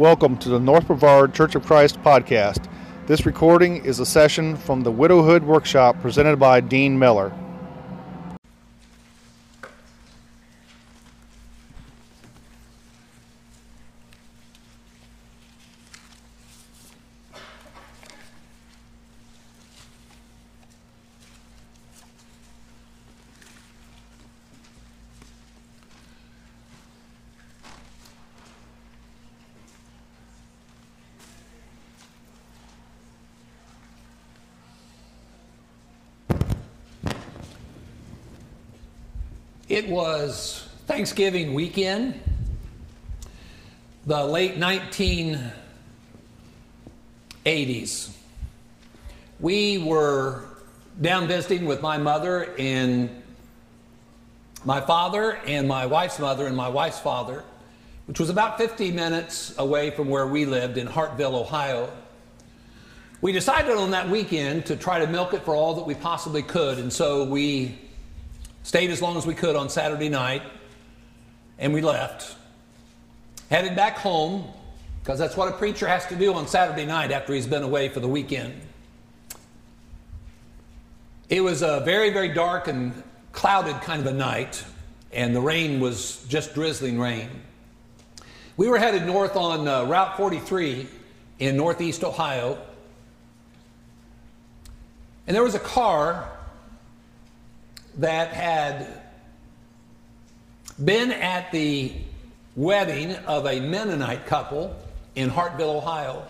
Welcome to the North Brevard Church of Christ podcast. This recording is a session from the Widowhood Workshop presented by Dean Miller. It was Thanksgiving weekend, the late 1980s. We were down visiting with my mother and my father and my wife's mother and my wife's father, which was about 50 minutes away from where we lived in Hartville, Ohio. We decided on that weekend to try to milk it for all that we possibly could, and so we Stayed as long as we could on Saturday night, and we left. Headed back home, because that's what a preacher has to do on Saturday night after he's been away for the weekend. It was a very, very dark and clouded kind of a night, and the rain was just drizzling rain. We were headed north on uh, Route 43 in northeast Ohio, and there was a car that had been at the wedding of a Mennonite couple in Hartville, Ohio.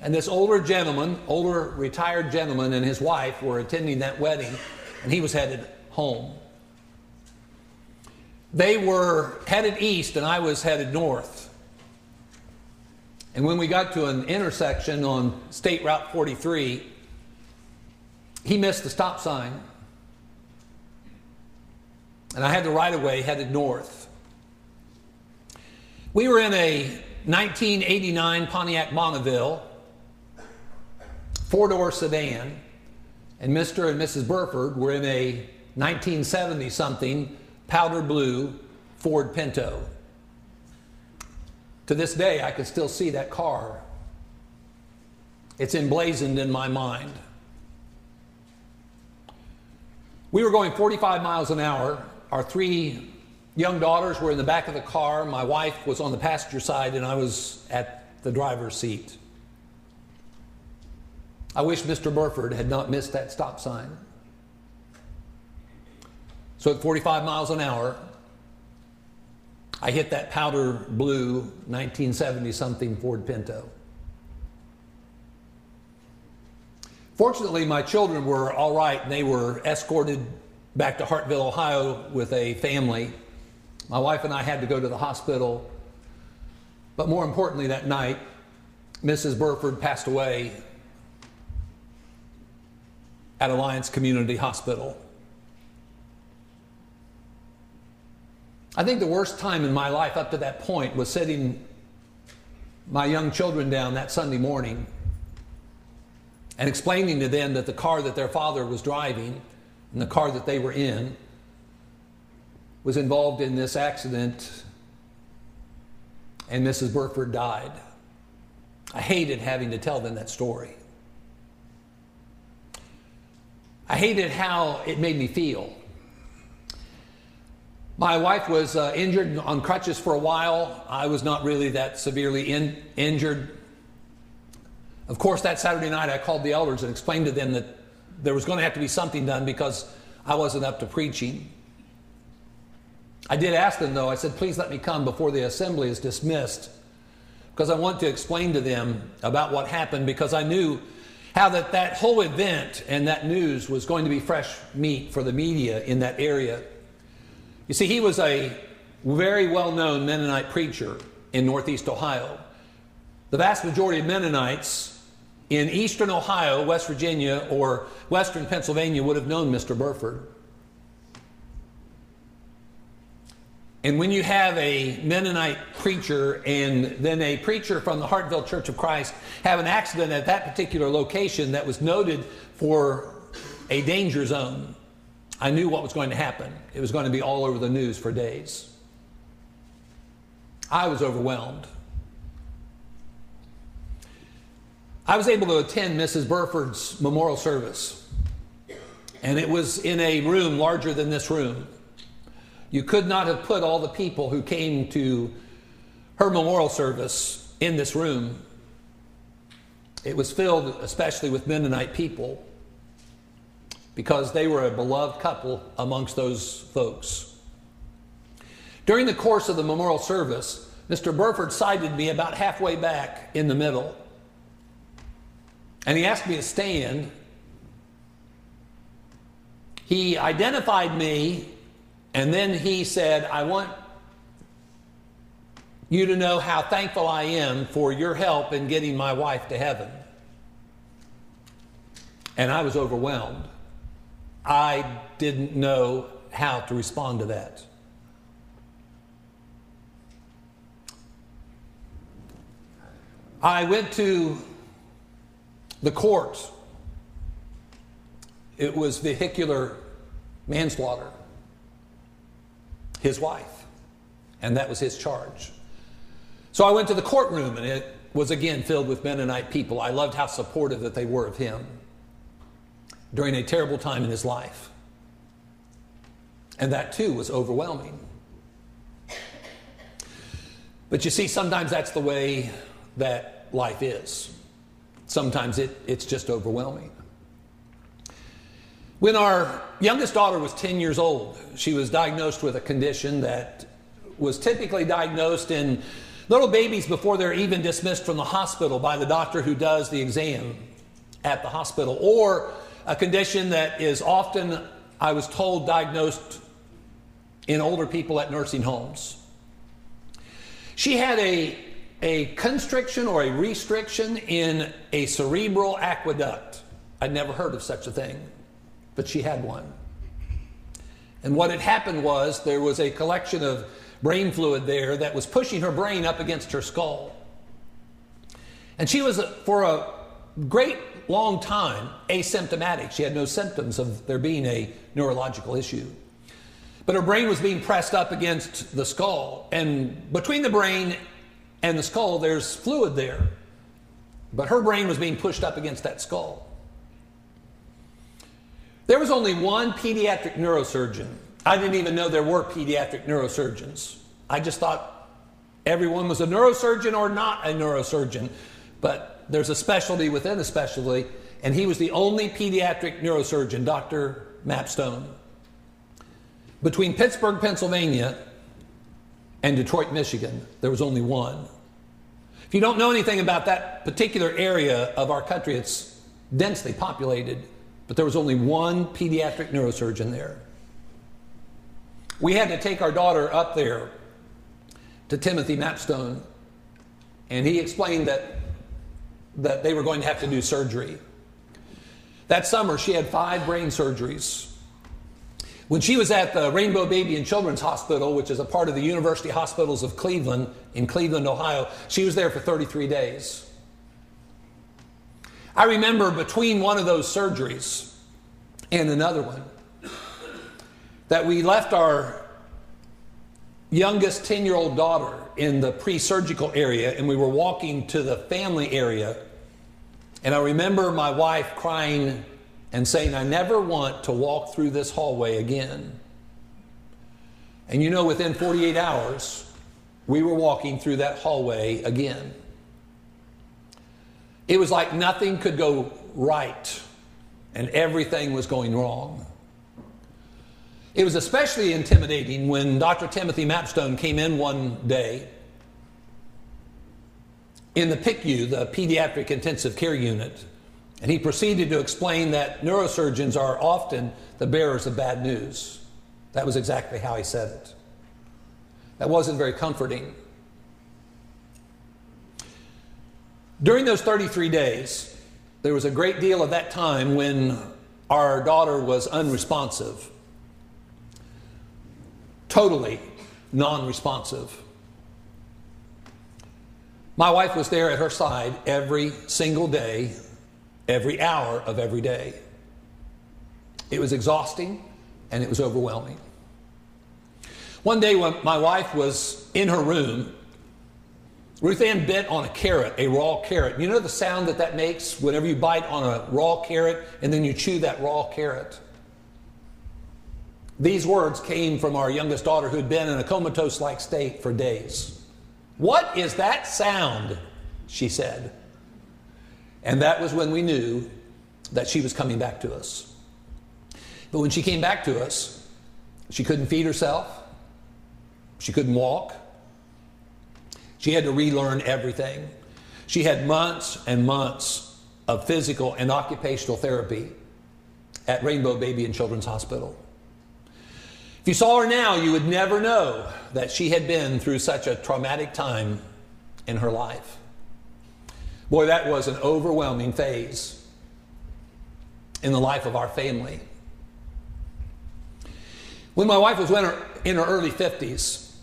And this older gentleman, older retired gentleman, and his wife were attending that wedding, and he was headed home. They were headed east, and I was headed north. And when we got to an intersection on State Route 43, he missed the stop sign. And I had the right of way headed north. We were in a 1989 Pontiac Bonneville, four door sedan, and Mr. and Mrs. Burford were in a 1970 something powder blue Ford Pinto. To this day, I can still see that car. It's emblazoned in my mind. We were going 45 miles an hour. Our three young daughters were in the back of the car. My wife was on the passenger side, and I was at the driver's seat. I wish Mr. Burford had not missed that stop sign. So at 45 miles an hour, I hit that powder blue 1970 something Ford Pinto. Fortunately, my children were all right and they were escorted back to Hartville, Ohio with a family. My wife and I had to go to the hospital. But more importantly, that night, Mrs. Burford passed away at Alliance Community Hospital. I think the worst time in my life up to that point was sitting my young children down that Sunday morning and explaining to them that the car that their father was driving and the car that they were in was involved in this accident and Mrs. Burford died. I hated having to tell them that story. I hated how it made me feel. My wife was uh, injured on crutches for a while. I was not really that severely in, injured. Of course, that Saturday night I called the elders and explained to them that there was going to have to be something done because I wasn't up to preaching. I did ask them, though, I said, please let me come before the assembly is dismissed because I want to explain to them about what happened because I knew how that, that whole event and that news was going to be fresh meat for the media in that area. You see, he was a very well known Mennonite preacher in Northeast Ohio. The vast majority of Mennonites in eastern Ohio, West Virginia, or western Pennsylvania would have known Mr. Burford. And when you have a Mennonite preacher and then a preacher from the Hartville Church of Christ have an accident at that particular location that was noted for a danger zone, I knew what was going to happen. It was going to be all over the news for days. I was overwhelmed. I was able to attend Mrs. Burford's memorial service, and it was in a room larger than this room. You could not have put all the people who came to her memorial service in this room. It was filled especially with Mennonite people because they were a beloved couple amongst those folks. During the course of the memorial service, Mr. Burford sighted me about halfway back in the middle. And he asked me to stand. He identified me, and then he said, I want you to know how thankful I am for your help in getting my wife to heaven. And I was overwhelmed. I didn't know how to respond to that. I went to the court. It was vehicular manslaughter. His wife. And that was his charge. So I went to the courtroom and it was again filled with Mennonite people. I loved how supportive that they were of him during a terrible time in his life. And that too was overwhelming. But you see, sometimes that's the way that life is. Sometimes it, it's just overwhelming. When our youngest daughter was 10 years old, she was diagnosed with a condition that was typically diagnosed in little babies before they're even dismissed from the hospital by the doctor who does the exam at the hospital, or a condition that is often, I was told, diagnosed in older people at nursing homes. She had a, a constriction or a restriction in a cerebral aqueduct. I'd never heard of such a thing, but she had one. And what had happened was there was a collection of brain fluid there that was pushing her brain up against her skull. And she was, for a great long time, asymptomatic. She had no symptoms of there being a neurological issue. But her brain was being pressed up against the skull. And between the brain and the skull, there's fluid there. But her brain was being pushed up against that skull. There was only one pediatric neurosurgeon. I didn't even know there were pediatric neurosurgeons. I just thought everyone was a neurosurgeon or not a neurosurgeon. But there's a specialty within a specialty, and he was the only pediatric neurosurgeon, Dr. Mapstone. Between Pittsburgh, Pennsylvania, and Detroit, Michigan, there was only one. If you don't know anything about that particular area of our country, it's densely populated, but there was only one pediatric neurosurgeon there. We had to take our daughter up there to Timothy Mapstone, and he explained that, that they were going to have to do surgery. That summer, she had five brain surgeries. When she was at the Rainbow Baby and Children's Hospital, which is a part of the University Hospitals of Cleveland in Cleveland, Ohio, she was there for 33 days. I remember between one of those surgeries and another one that we left our youngest 10 year old daughter in the pre surgical area and we were walking to the family area. And I remember my wife crying and saying, I never want to walk through this hallway again. And you know, within 48 hours, we were walking through that hallway again. It was like nothing could go right and everything was going wrong. It was especially intimidating when Dr. Timothy Mapstone came in one day in the PICU, the Pediatric Intensive Care Unit, and he proceeded to explain that neurosurgeons are often the bearers of bad news. That was exactly how he said it. That wasn't very comforting. During those 33 days, there was a great deal of that time when our daughter was unresponsive, totally non responsive. My wife was there at her side every single day every hour of every day. It was exhausting and it was overwhelming. One day when my wife was in her room Ruth Ann bit on a carrot, a raw carrot. You know the sound that that makes whenever you bite on a raw carrot and then you chew that raw carrot? These words came from our youngest daughter who'd been in a comatose like state for days. What is that sound? She said. And that was when we knew that she was coming back to us. But when she came back to us, she couldn't feed herself, she couldn't walk, she had to relearn everything. She had months and months of physical and occupational therapy at Rainbow Baby and Children's Hospital. If you saw her now, you would never know that she had been through such a traumatic time in her life. Boy, that was an overwhelming phase in the life of our family. When my wife was in her, in her early 50s,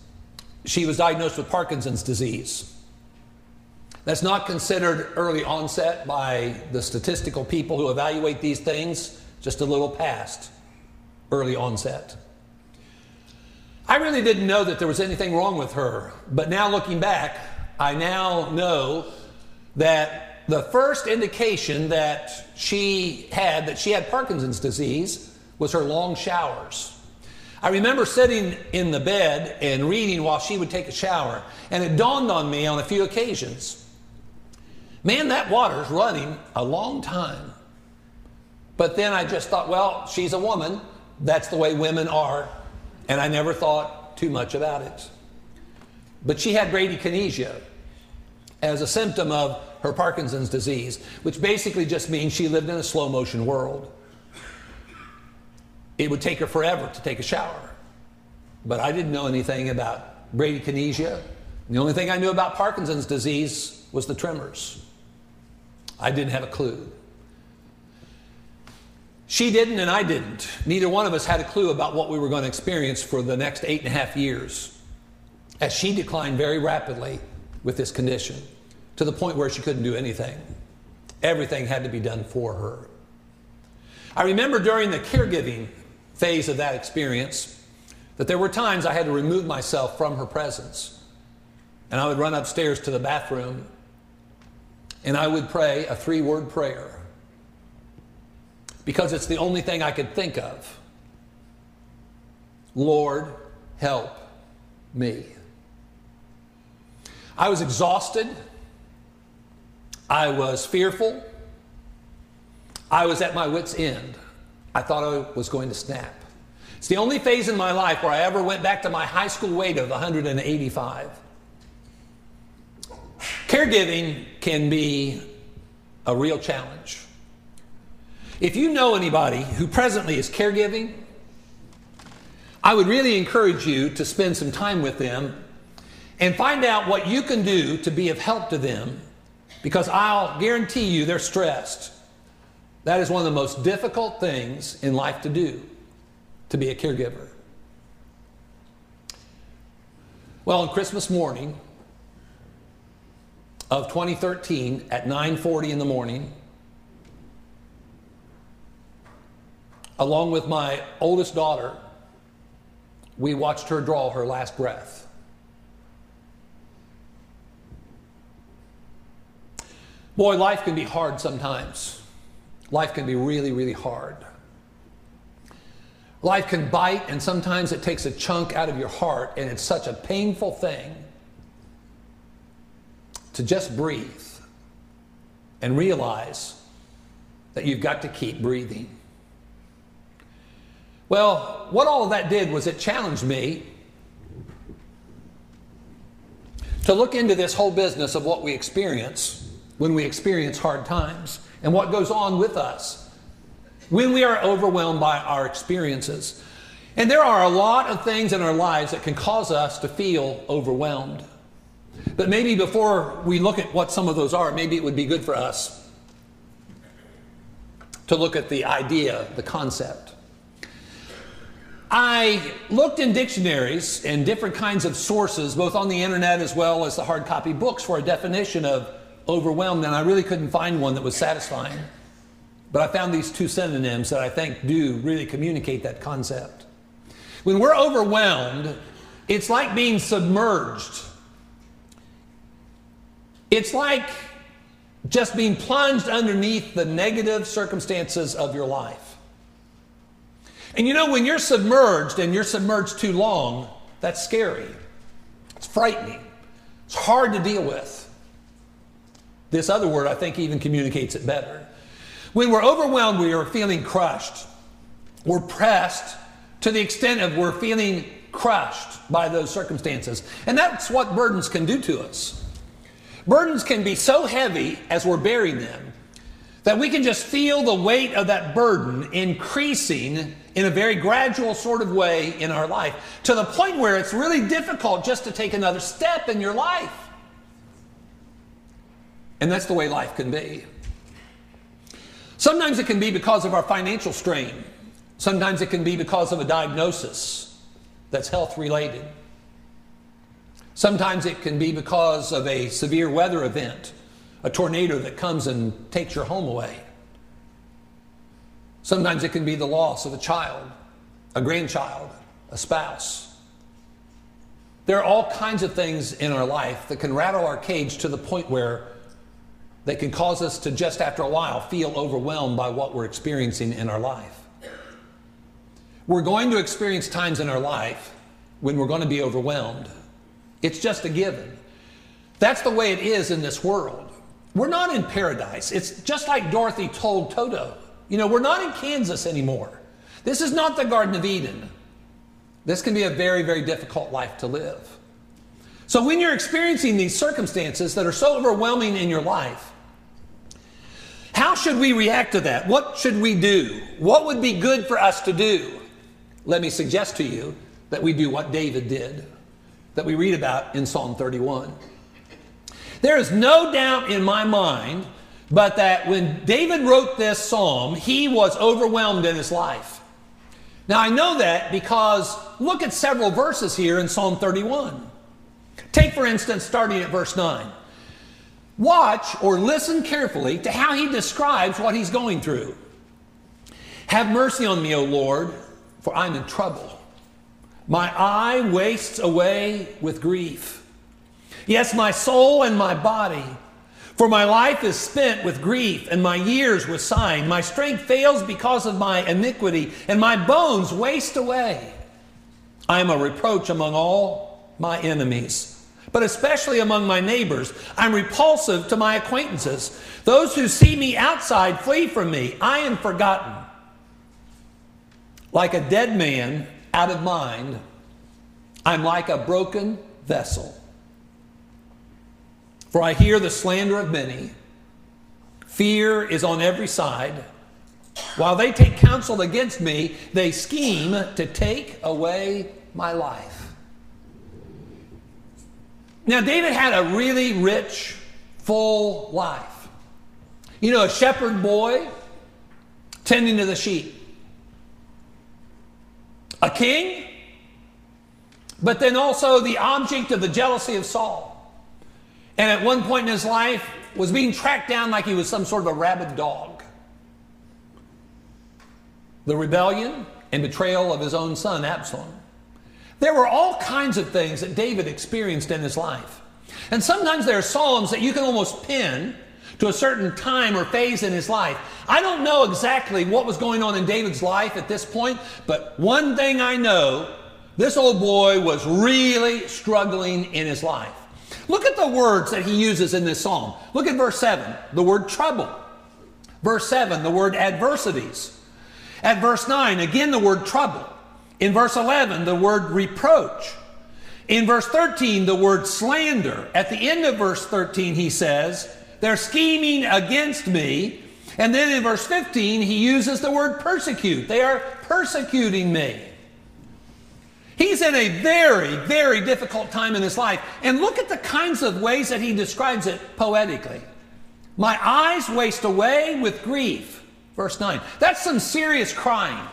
she was diagnosed with Parkinson's disease. That's not considered early onset by the statistical people who evaluate these things, just a little past early onset. I really didn't know that there was anything wrong with her, but now looking back, I now know that the first indication that she had that she had Parkinson's disease was her long showers. I remember sitting in the bed and reading while she would take a shower, and it dawned on me on a few occasions man, that water's running a long time. But then I just thought, well, she's a woman. That's the way women are. And I never thought too much about it. But she had bradykinesia as a symptom of her Parkinson's disease, which basically just means she lived in a slow motion world. It would take her forever to take a shower. But I didn't know anything about bradykinesia. The only thing I knew about Parkinson's disease was the tremors. I didn't have a clue. She didn't, and I didn't. Neither one of us had a clue about what we were going to experience for the next eight and a half years as she declined very rapidly with this condition to the point where she couldn't do anything. Everything had to be done for her. I remember during the caregiving phase of that experience that there were times I had to remove myself from her presence. And I would run upstairs to the bathroom and I would pray a three word prayer because it's the only thing I could think of. Lord, help me. I was exhausted. I was fearful. I was at my wits' end. I thought I was going to snap. It's the only phase in my life where I ever went back to my high school weight of 185. Caregiving can be a real challenge. If you know anybody who presently is caregiving, I would really encourage you to spend some time with them and find out what you can do to be of help to them because I'll guarantee you they're stressed. That is one of the most difficult things in life to do, to be a caregiver. Well, on Christmas morning of 2013 at 9:40 in the morning, along with my oldest daughter, we watched her draw her last breath. Boy, life can be hard sometimes. Life can be really, really hard. Life can bite, and sometimes it takes a chunk out of your heart, and it's such a painful thing to just breathe and realize that you've got to keep breathing. Well, what all of that did was it challenged me to look into this whole business of what we experience when we experience hard times and what goes on with us when we are overwhelmed by our experiences. And there are a lot of things in our lives that can cause us to feel overwhelmed. But maybe before we look at what some of those are, maybe it would be good for us to look at the idea, the concept. I looked in dictionaries and different kinds of sources, both on the internet as well as the hard copy books, for a definition of overwhelmed, and I really couldn't find one that was satisfying. But I found these two synonyms that I think do really communicate that concept. When we're overwhelmed, it's like being submerged It's like just being plunged underneath the negative circumstances of your life. And you know, when you're submerged and you're submerged too long, that's scary. It's frightening. It's hard to deal with. This other word, I think, even communicates it better. When we're overwhelmed, we are feeling crushed. We're pressed to the extent of we're feeling crushed by those circumstances. And that's what burdens can do to us. Burdens can be so heavy as we're bearing them that we can just feel the weight of that burden increasing in a very gradual sort of way in our life to the point where it's really difficult just to take another step in your life. And that's the way life can be. Sometimes it can be because of our financial strain. Sometimes it can be because of a diagnosis that's health related. Sometimes it can be because of a severe weather event, a tornado that comes and takes your home away. Sometimes it can be the loss of a child, a grandchild, a spouse. There are all kinds of things in our life that can rattle our cage to the point where they can cause us to just after a while feel overwhelmed by what we're experiencing in our life. We're going to experience times in our life when we're going to be overwhelmed. It's just a given. That's the way it is in this world. We're not in paradise. It's just like Dorothy told Toto. You know, we're not in Kansas anymore. This is not the Garden of Eden. This can be a very, very difficult life to live. So, when you're experiencing these circumstances that are so overwhelming in your life, how should we react to that? What should we do? What would be good for us to do? let me suggest to you that we do what David did, that we read about in Psalm 31. There is no doubt in my mind but that when David wrote this psalm, he was overwhelmed in his life. Now I know that because look at several verses here in Psalm 31. Take, for instance, starting at verse 9. Watch or listen carefully to how he describes what he's going through. Have mercy on me, O Lord for I'm in trouble. My eye wastes away with grief. Yes, my soul and my body. For my life is spent with grief, and my years with sighing. My strength fails because of my iniquity, and my bones waste away. I am a reproach among all my enemies, but especially among my neighbors. I'm repulsive to my acquaintances. Those who see me outside flee from me. I am forgotten. Like a dead man out of mind, I'm like a broken vessel. For I hear the slander of many. Fear is on every side. While they take counsel against me, they scheme to take away my life. Now, David had a really rich, full life. You know, a shepherd boy tending to the sheep a king, but then also the object of the jealousy of Saul. And at one point in his life was being tracked down like he was some sort of a rabid dog. The rebellion and betrayal of his own son Absalom. There were all kinds of things that David experienced in his life. And sometimes there are psalms that you can almost pin to a certain time or phase in his life. I don't know exactly what was going on in David's life at this point, but one thing I know this old boy was really struggling in his life. Look at the words that he uses in this psalm. Look at verse 7, the word trouble. Verse 7, the word adversities. At verse 9, again the word trouble. In verse 11, the word reproach. In verse 13, the word slander. At the end of verse 13, he says, they're scheming against me. And then in verse 15, he uses the word persecute. They are persecuting me. He's in a very, very difficult time in his life. And look at the kinds of ways that he describes it poetically. My eyes waste away with grief. Verse 9. That's some serious crying.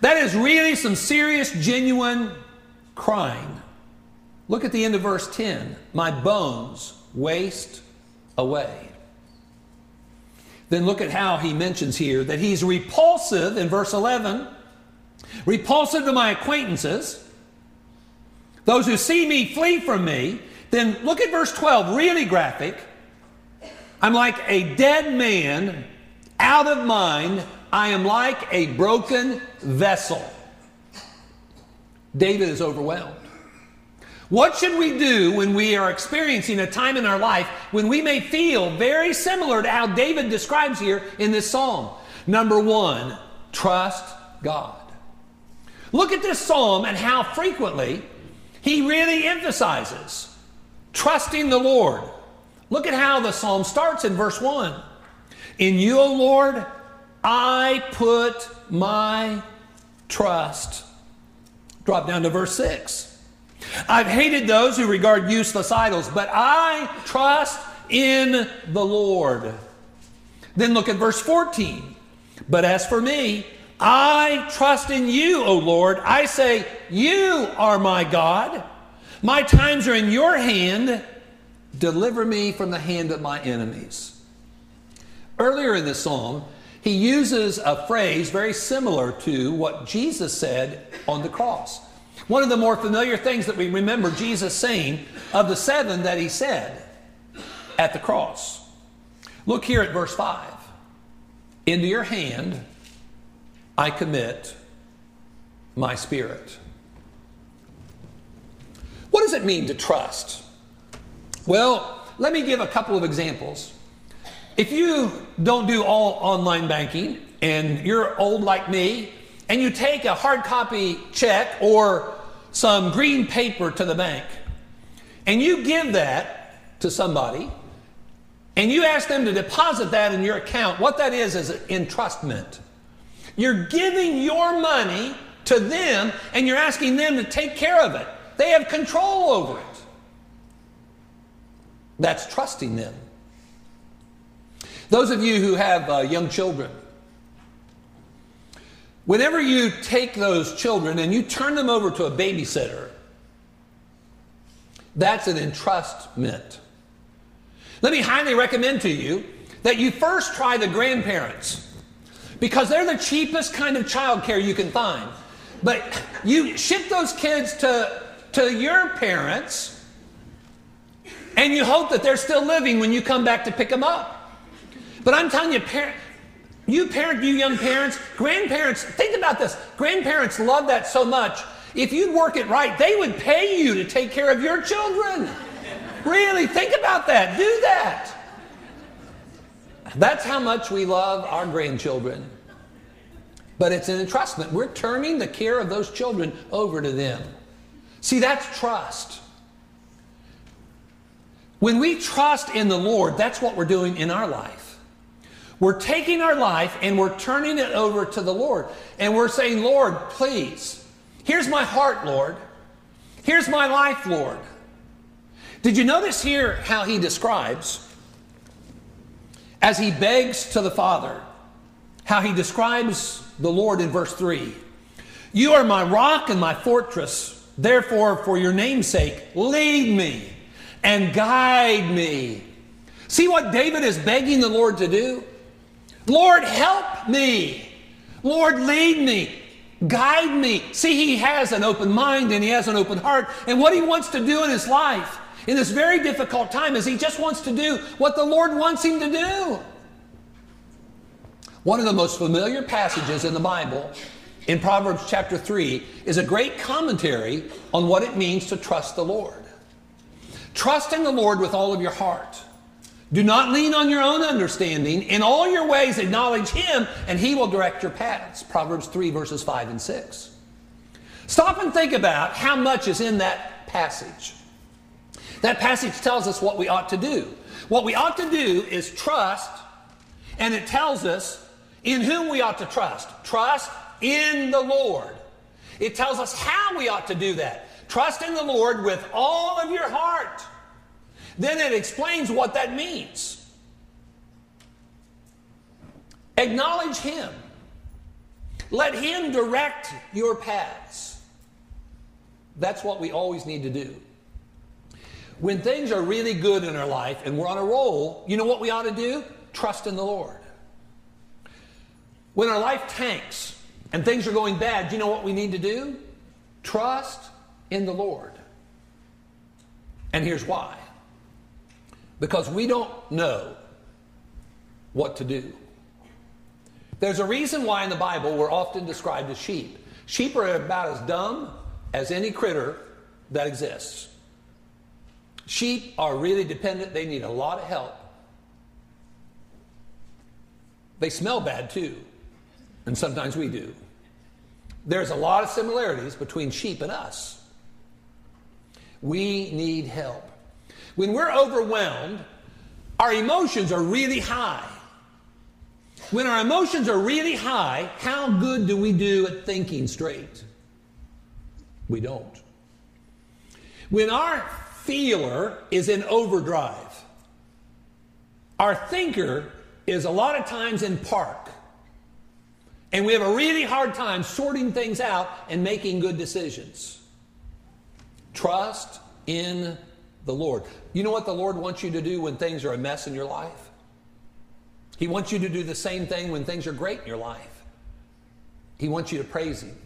That is really some serious, genuine crying. Look at the end of verse 10. My bones waste away. Then look at how he mentions here that he's repulsive in verse 11, repulsive to my acquaintances. Those who see me flee from me. Then look at verse 12, really graphic. I'm like a dead man, out of mind. I am like a broken vessel. David is overwhelmed. What should we do when we are experiencing a time in our life when we may feel very similar to how David describes here in this psalm? Number one, trust God. Look at this psalm and how frequently he really emphasizes trusting the Lord. Look at how the psalm starts in verse 1. In you, O Lord, I put my trust. Drop down to verse 6. I've hated those who regard useless idols, but I trust in the Lord. Then look at verse 14. But as for me, I trust in you, O Lord. I say, You are my God. My times are in your hand. Deliver me from the hand of my enemies. Earlier in this psalm, he uses a phrase very similar to what Jesus said on the cross. One of the more familiar things that we remember Jesus saying of the seven that he said at the cross. Look here at verse 5. Into your hand I commit my spirit. What does it mean to trust? Well, let me give a couple of examples. If you don't do all online banking and you're old like me, and you take a hard copy check or some green paper to the bank, and you give that to somebody, and you ask them to deposit that in your account, what that is is entrustment. You're giving your money to them and you're asking them to take care of it. They have control over it. That's trusting them. Those of you who have uh, young children, whenever you take those children and you turn them over to a babysitter, that's an entrustment. Let me highly recommend to you that you first try the grandparents because they're the cheapest kind of child care you can find. But you ship those kids to, to your parents and you hope that they're still living when you come back to pick them up. But I'm telling you, parent, you parent, you young parents, grandparents, think about this. Grandparents love that so much. If you'd work it right, they would pay you to take care of your children. Really, think about that. Do that. That's how much we love our grandchildren. But it's an entrustment. We're turning the care of those children over to them. See, that's trust. When we trust in the Lord, that's what we're doing in our life. We're taking our life and we're turning it over to the Lord. And we're saying, Lord, please, here's my heart, Lord. Here's my life, Lord. Did you notice here how he describes, as he begs to the Father, how he describes the Lord in verse 3 You are my rock and my fortress. Therefore, for your name's sake, lead me and guide me. See what David is begging the Lord to do? Lord, help me. Lord, lead me. Guide me. See, he has an open mind and he has an open heart. And what he wants to do in his life in this very difficult time is he just wants to do what the Lord wants him to do. One of the most familiar passages in the Bible, in Proverbs chapter 3, is a great commentary on what it means to trust the Lord. Trust in the Lord with all of your heart. Do not lean on your own understanding. In all your ways, acknowledge Him, and He will direct your paths. Proverbs 3, verses 5 and 6. Stop and think about how much is in that passage. That passage tells us what we ought to do. What we ought to do is trust, and it tells us in whom we ought to trust. Trust in the Lord. It tells us how we ought to do that. Trust in the Lord with all of your heart. Then it explains what that means. Acknowledge Him. Let Him direct your paths. That's what we always need to do. When things are really good in our life and we're on a roll, you know what we ought to do? Trust in the Lord. When our life tanks and things are going bad, you know what we need to do? Trust in the Lord. And here's why because we don't know what to do. There's a reason why in the Bible we're often described as sheep. Sheep are about as dumb as any critter that exists. Sheep are really dependent, they need a lot of help. They smell bad too, and sometimes we do. There's a lot of similarities between sheep and us. We need help. When we're overwhelmed, our emotions are really high. When our emotions are really high, how good do we do at thinking straight? We don't. When our feeler is in overdrive, our thinker is a lot of times in park. And we have a really hard time sorting things out and making good decisions. Trust in the Lord. You know what the Lord wants you to do when things are a mess in your life? He wants you to do the same thing when things are great in your life. He wants you to praise Him,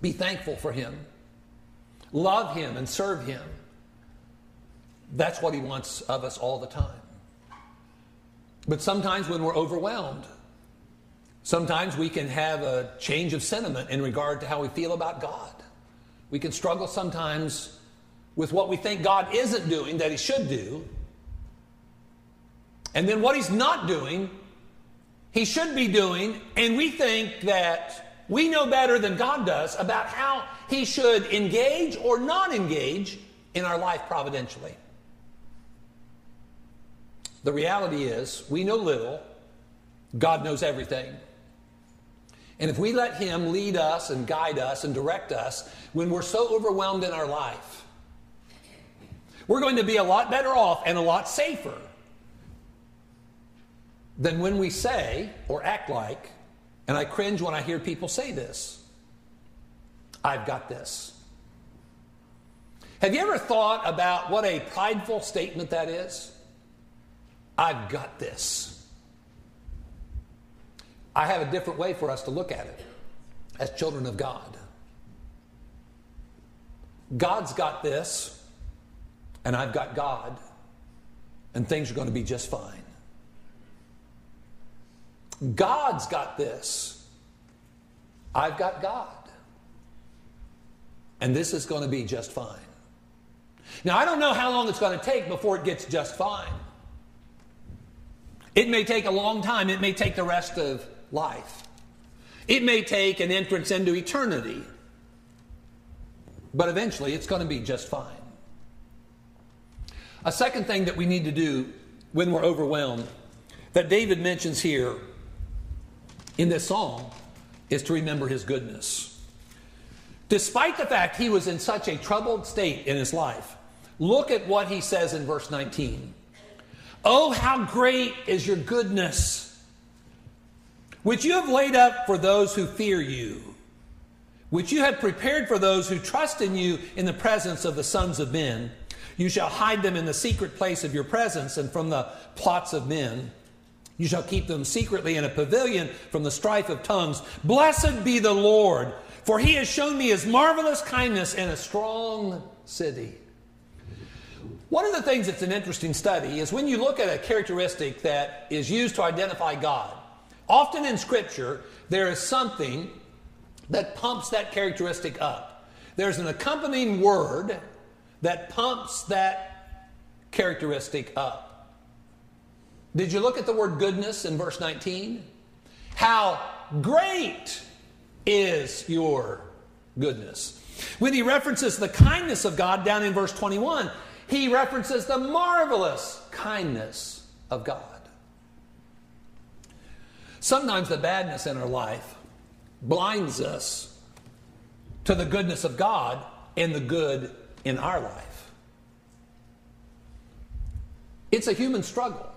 be thankful for Him, love Him, and serve Him. That's what He wants of us all the time. But sometimes when we're overwhelmed, sometimes we can have a change of sentiment in regard to how we feel about God. We can struggle sometimes with what we think God isn't doing that He should do. And then what He's not doing, He should be doing. And we think that we know better than God does about how He should engage or not engage in our life providentially. The reality is, we know little, God knows everything. And if we let Him lead us and guide us and direct us when we're so overwhelmed in our life, we're going to be a lot better off and a lot safer than when we say or act like, and I cringe when I hear people say this I've got this. Have you ever thought about what a prideful statement that is? I've got this. I have a different way for us to look at it as children of God. God's got this, and I've got God, and things are going to be just fine. God's got this. I've got God. And this is going to be just fine. Now, I don't know how long it's going to take before it gets just fine. It may take a long time, it may take the rest of life. It may take an entrance into eternity. But eventually, it's going to be just fine. A second thing that we need to do when we're overwhelmed, that David mentions here in this psalm is to remember his goodness. Despite the fact he was in such a troubled state in his life, look at what he says in verse 19. Oh, how great is your goodness, which you have laid up for those who fear you, which you have prepared for those who trust in you in the presence of the sons of men. You shall hide them in the secret place of your presence and from the plots of men. You shall keep them secretly in a pavilion from the strife of tongues. Blessed be the Lord, for he has shown me his marvelous kindness in a strong city. One of the things that's an interesting study is when you look at a characteristic that is used to identify God. Often in Scripture, there is something that pumps that characteristic up. There's an accompanying word that pumps that characteristic up. Did you look at the word goodness in verse 19? How great is your goodness. When he references the kindness of God down in verse 21, he references the marvelous kindness of God. Sometimes the badness in our life blinds us to the goodness of God and the good in our life. It's a human struggle.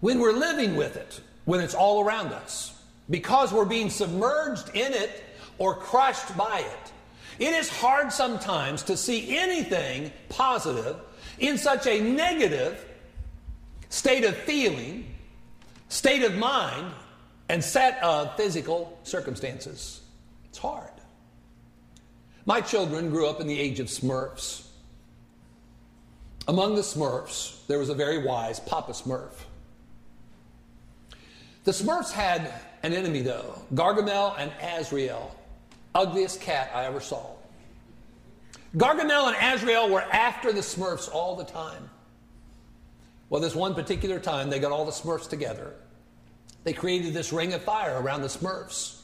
When we're living with it, when it's all around us, because we're being submerged in it or crushed by it, it is hard sometimes to see anything positive in such a negative state of feeling, state of mind, and set of physical circumstances. It's hard. My children grew up in the age of Smurfs. Among the Smurfs, there was a very wise Papa Smurf. The Smurfs had an enemy, though Gargamel and Azrael, ugliest cat I ever saw. Gargamel and Azrael were after the Smurfs all the time. Well, this one particular time, they got all the Smurfs together. They created this ring of fire around the Smurfs.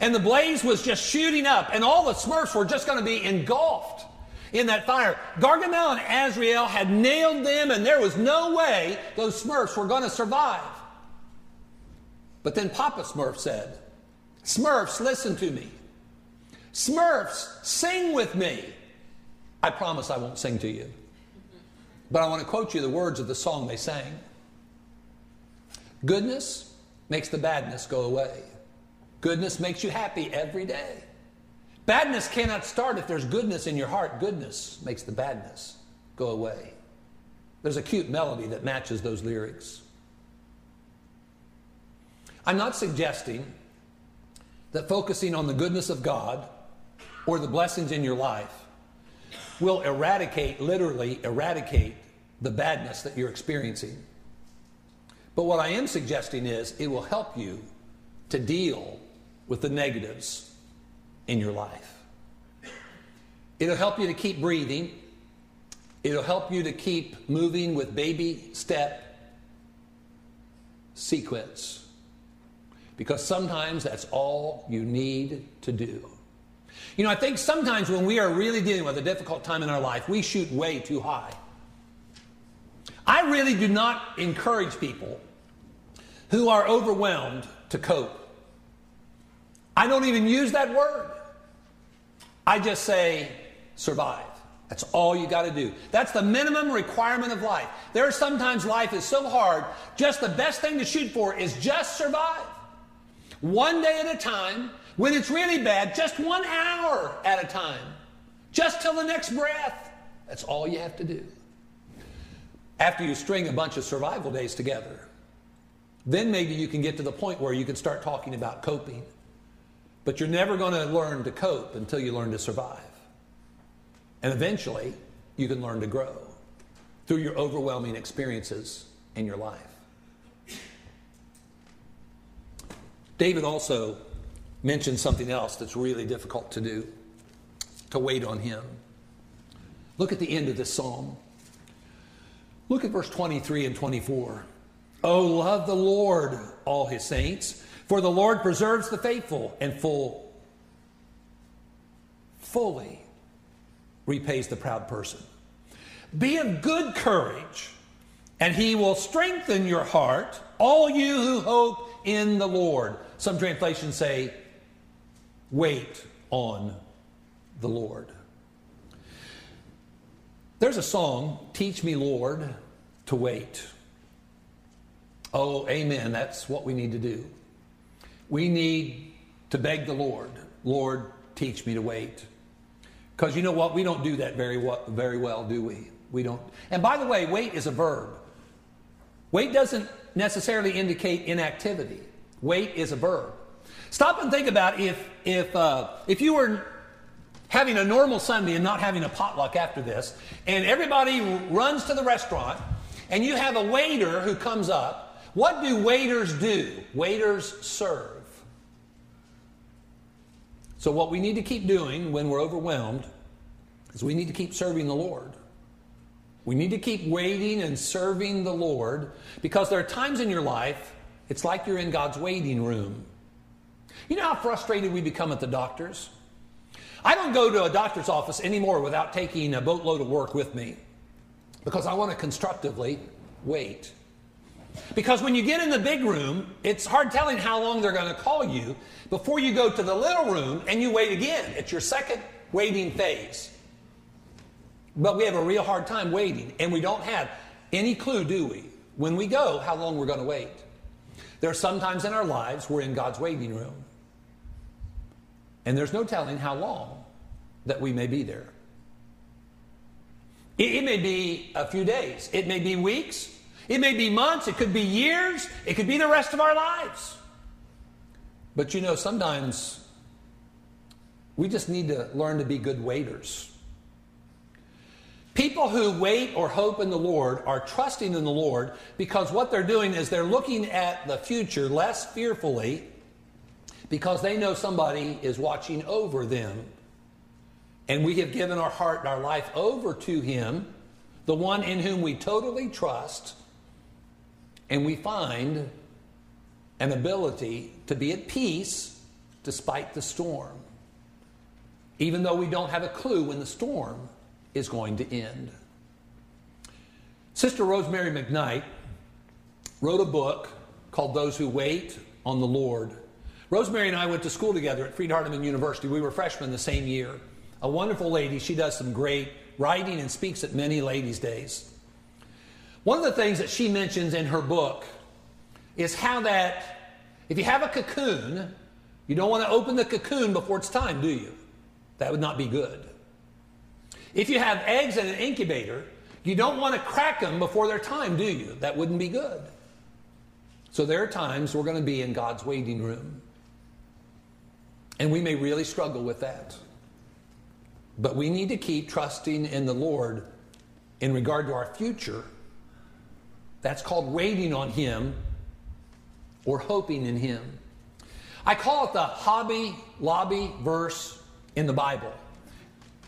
And the blaze was just shooting up, and all the Smurfs were just going to be engulfed in that fire. Gargamel and Azrael had nailed them, and there was no way those Smurfs were going to survive. But then Papa Smurf said, Smurfs, listen to me. Smurfs, sing with me. I promise I won't sing to you. But I want to quote you the words of the song they sang Goodness makes the badness go away. Goodness makes you happy every day. Badness cannot start if there's goodness in your heart. Goodness makes the badness go away. There's a cute melody that matches those lyrics. I'm not suggesting that focusing on the goodness of God or the blessings in your life will eradicate, literally eradicate, the badness that you're experiencing. But what I am suggesting is it will help you to deal with the negatives in your life. It'll help you to keep breathing. It'll help you to keep moving with baby step sequence. Because sometimes that's all you need to do. You know, I think sometimes when we are really dealing with a difficult time in our life, we shoot way too high. I really do not encourage people who are overwhelmed to cope. I don't even use that word. I just say survive. That's all you got to do. That's the minimum requirement of life. There are sometimes life is so hard, just the best thing to shoot for is just survive. One day at a time. When it's really bad, just one hour at a time. Just till the next breath. That's all you have to do. After you string a bunch of survival days together, then maybe you can get to the point where you can start talking about coping. But you're never going to learn to cope until you learn to survive. And eventually, you can learn to grow through your overwhelming experiences in your life. David also mentioned something else that's really difficult to do to wait on him. Look at the end of this psalm. Look at verse 23 and 24. Oh, love the Lord, all his saints, for the Lord preserves the faithful and full, fully repays the proud person. Be of good courage, and he will strengthen your heart, all you who hope in the Lord. Some translations say, wait on the Lord. There's a song, Teach Me, Lord, to wait. Oh, amen. That's what we need to do. We need to beg the Lord, Lord, teach me to wait. Because you know what? We don't do that very well, very well, do we? We don't. And by the way, wait is a verb. Wait doesn't necessarily indicate inactivity. Wait is a verb. Stop and think about if if uh, if you were having a normal Sunday and not having a potluck after this, and everybody runs to the restaurant, and you have a waiter who comes up. What do waiters do? Waiters serve. So, what we need to keep doing when we're overwhelmed is we need to keep serving the Lord. We need to keep waiting and serving the Lord because there are times in your life it's like you're in God's waiting room. You know how frustrated we become at the doctors? I don't go to a doctor's office anymore without taking a boatload of work with me because I want to constructively wait. Because when you get in the big room, it's hard telling how long they're going to call you before you go to the little room and you wait again. It's your second waiting phase. But we have a real hard time waiting, and we don't have any clue, do we, when we go, how long we're going to wait. There are some times in our lives we're in God's waiting room. And there's no telling how long that we may be there. It, it, may be a few days, it may be weeks, it may be months, it could be years, it could be the rest of our lives. But you know, sometimes we just need to learn to be good waiters. People who wait or hope in the Lord are trusting in the Lord because what they're doing is they're looking at the future less fearfully because they know somebody is watching over them. And we have given our heart and our life over to Him, the one in whom we totally trust, and we find an ability to be at peace despite the storm, even though we don't have a clue when the storm is going to end. Sister Rosemary McKnight wrote a book called Those Who Wait on the Lord. Rosemary and I went to school together at Freed-Hardeman University. We were freshmen the same year. A wonderful lady. She does some great writing and speaks at many ladies' days. One of the things that she mentions in her book is how that if you have a cocoon, you don't want to open the cocoon before it's time, do you? That would not be good. If you have eggs in an incubator, you don't want to crack them before their time, do you? That wouldn't be good. So there are times we're going to be in God's waiting room. And we may really struggle with that. But we need to keep trusting in the Lord in regard to our future. That's called waiting on Him or hoping in Him. I call it the Hobby Lobby verse in the Bible.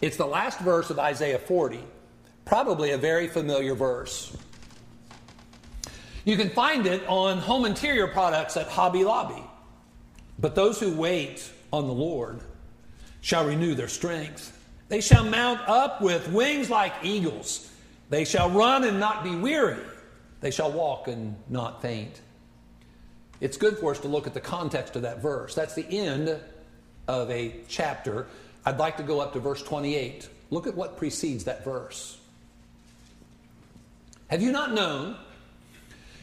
It's the last verse of Isaiah 40, probably a very familiar verse. You can find it on home interior products at Hobby Lobby. But those who wait on the Lord shall renew their strength. They shall mount up with wings like eagles. They shall run and not be weary. They shall walk and not faint. It's good for us to look at the context of that verse. That's the end of a chapter I'd like to go up to verse 28. Look at what precedes that verse. Have you not known?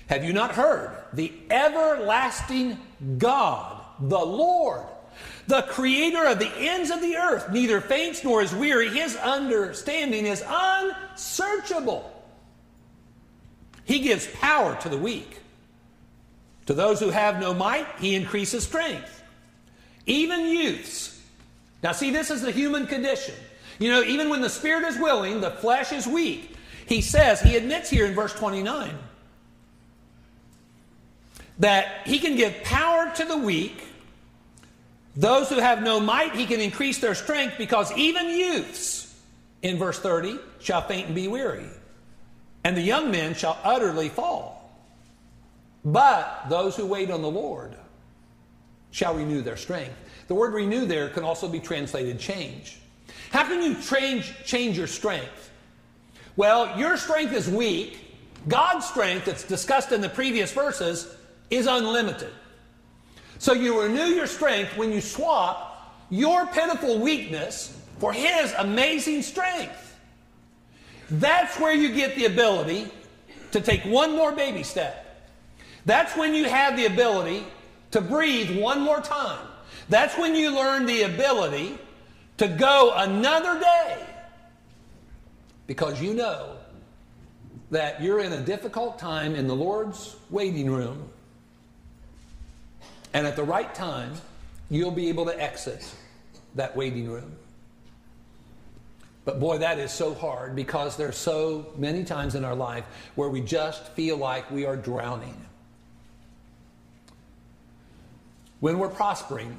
Have you not heard? The everlasting God, the Lord, the creator of the ends of the earth, neither faints nor is weary. His understanding is unsearchable. He gives power to the weak. To those who have no might, he increases strength. Even youths now, see, this is the human condition. You know, even when the spirit is willing, the flesh is weak. He says, he admits here in verse 29 that he can give power to the weak. Those who have no might, he can increase their strength because even youths, in verse 30, shall faint and be weary, and the young men shall utterly fall. But those who wait on the Lord shall renew their strength. The word renew there can also be translated change. How can you change, change your strength? Well, your strength is weak. God's strength, that's discussed in the previous verses, is unlimited. So you renew your strength when you swap your pitiful weakness for His amazing strength. That's where you get the ability to take one more baby step. That's when you have the ability to breathe one more time. That's when you learn the ability to go another day because you know that you're in a difficult time in the Lord's waiting room, and at the right time, you'll be able to exit that waiting room. But boy, that is so hard because there's so many times in our life where we just feel like we are drowning. When we're prospering,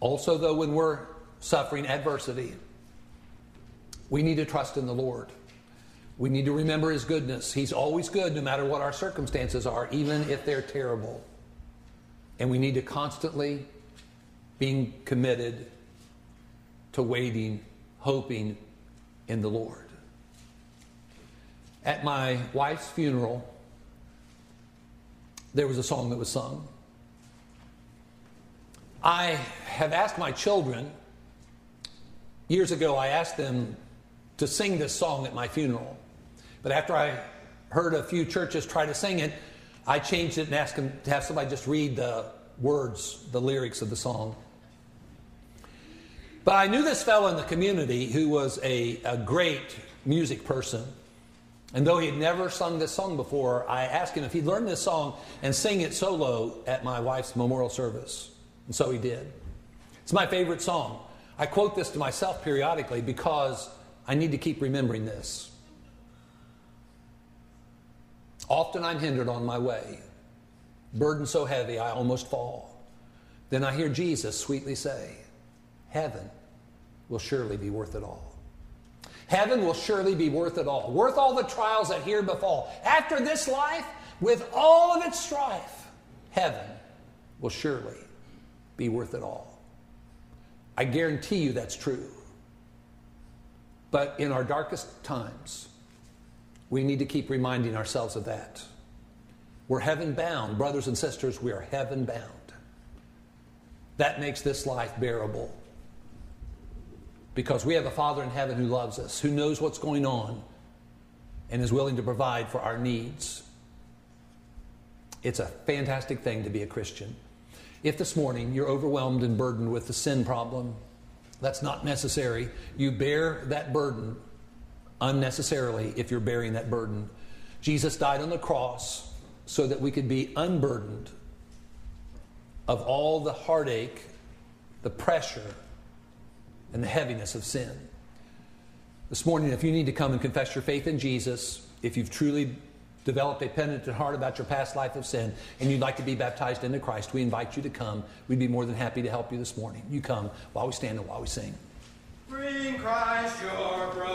also, though, when we're suffering adversity, we need to trust in the Lord. We need to remember His goodness. He's always good no matter what our circumstances are, even if they're terrible. And we need to constantly being committed to waiting, hoping in the Lord. At my wife's funeral, there was a song that was sung. I have asked my children, years ago, I asked them to sing this song at my funeral. But after I heard a few churches try to sing it, I changed it and asked them to have somebody just read the words, the lyrics of the song. But I knew this fellow in the community who was a, a great music person. And though he had never sung this song before, I asked him if he'd learn this song and sing it solo at my wife's memorial service. And so he did. It's my favorite song. I quote this to myself periodically because I need to keep remembering this. Often I'm hindered on my way, burden so heavy I almost fall. Then I hear Jesus sweetly say, Heaven will surely be worth it all. Heaven will surely be worth it all, worth all the trials that here befall. After this life, with all of its strife, heaven will surely be worth it all. I guarantee you that's true. But in our darkest times, we need to keep reminding ourselves of that. We're heaven bound. Brothers and sisters, we are heaven bound. That makes this life bearable. Because we have a Father in heaven who loves us, who knows what's going on, and is willing to provide for our needs. It's a fantastic thing to be a Christian. If this morning you're overwhelmed and burdened with the sin problem, that's not necessary. You bear that burden unnecessarily if you're bearing that burden. Jesus died on the cross so that we could be unburdened of all the heartache, the pressure, and the heaviness of sin. This morning, if you need to come and confess your faith in Jesus, if you've truly developed a penitent heart about your past life of sin and you'd like to be baptized into Christ, we invite you to come. We'd be more than happy to help you this morning. You come while we stand and while we sing. Bring Christ your brother.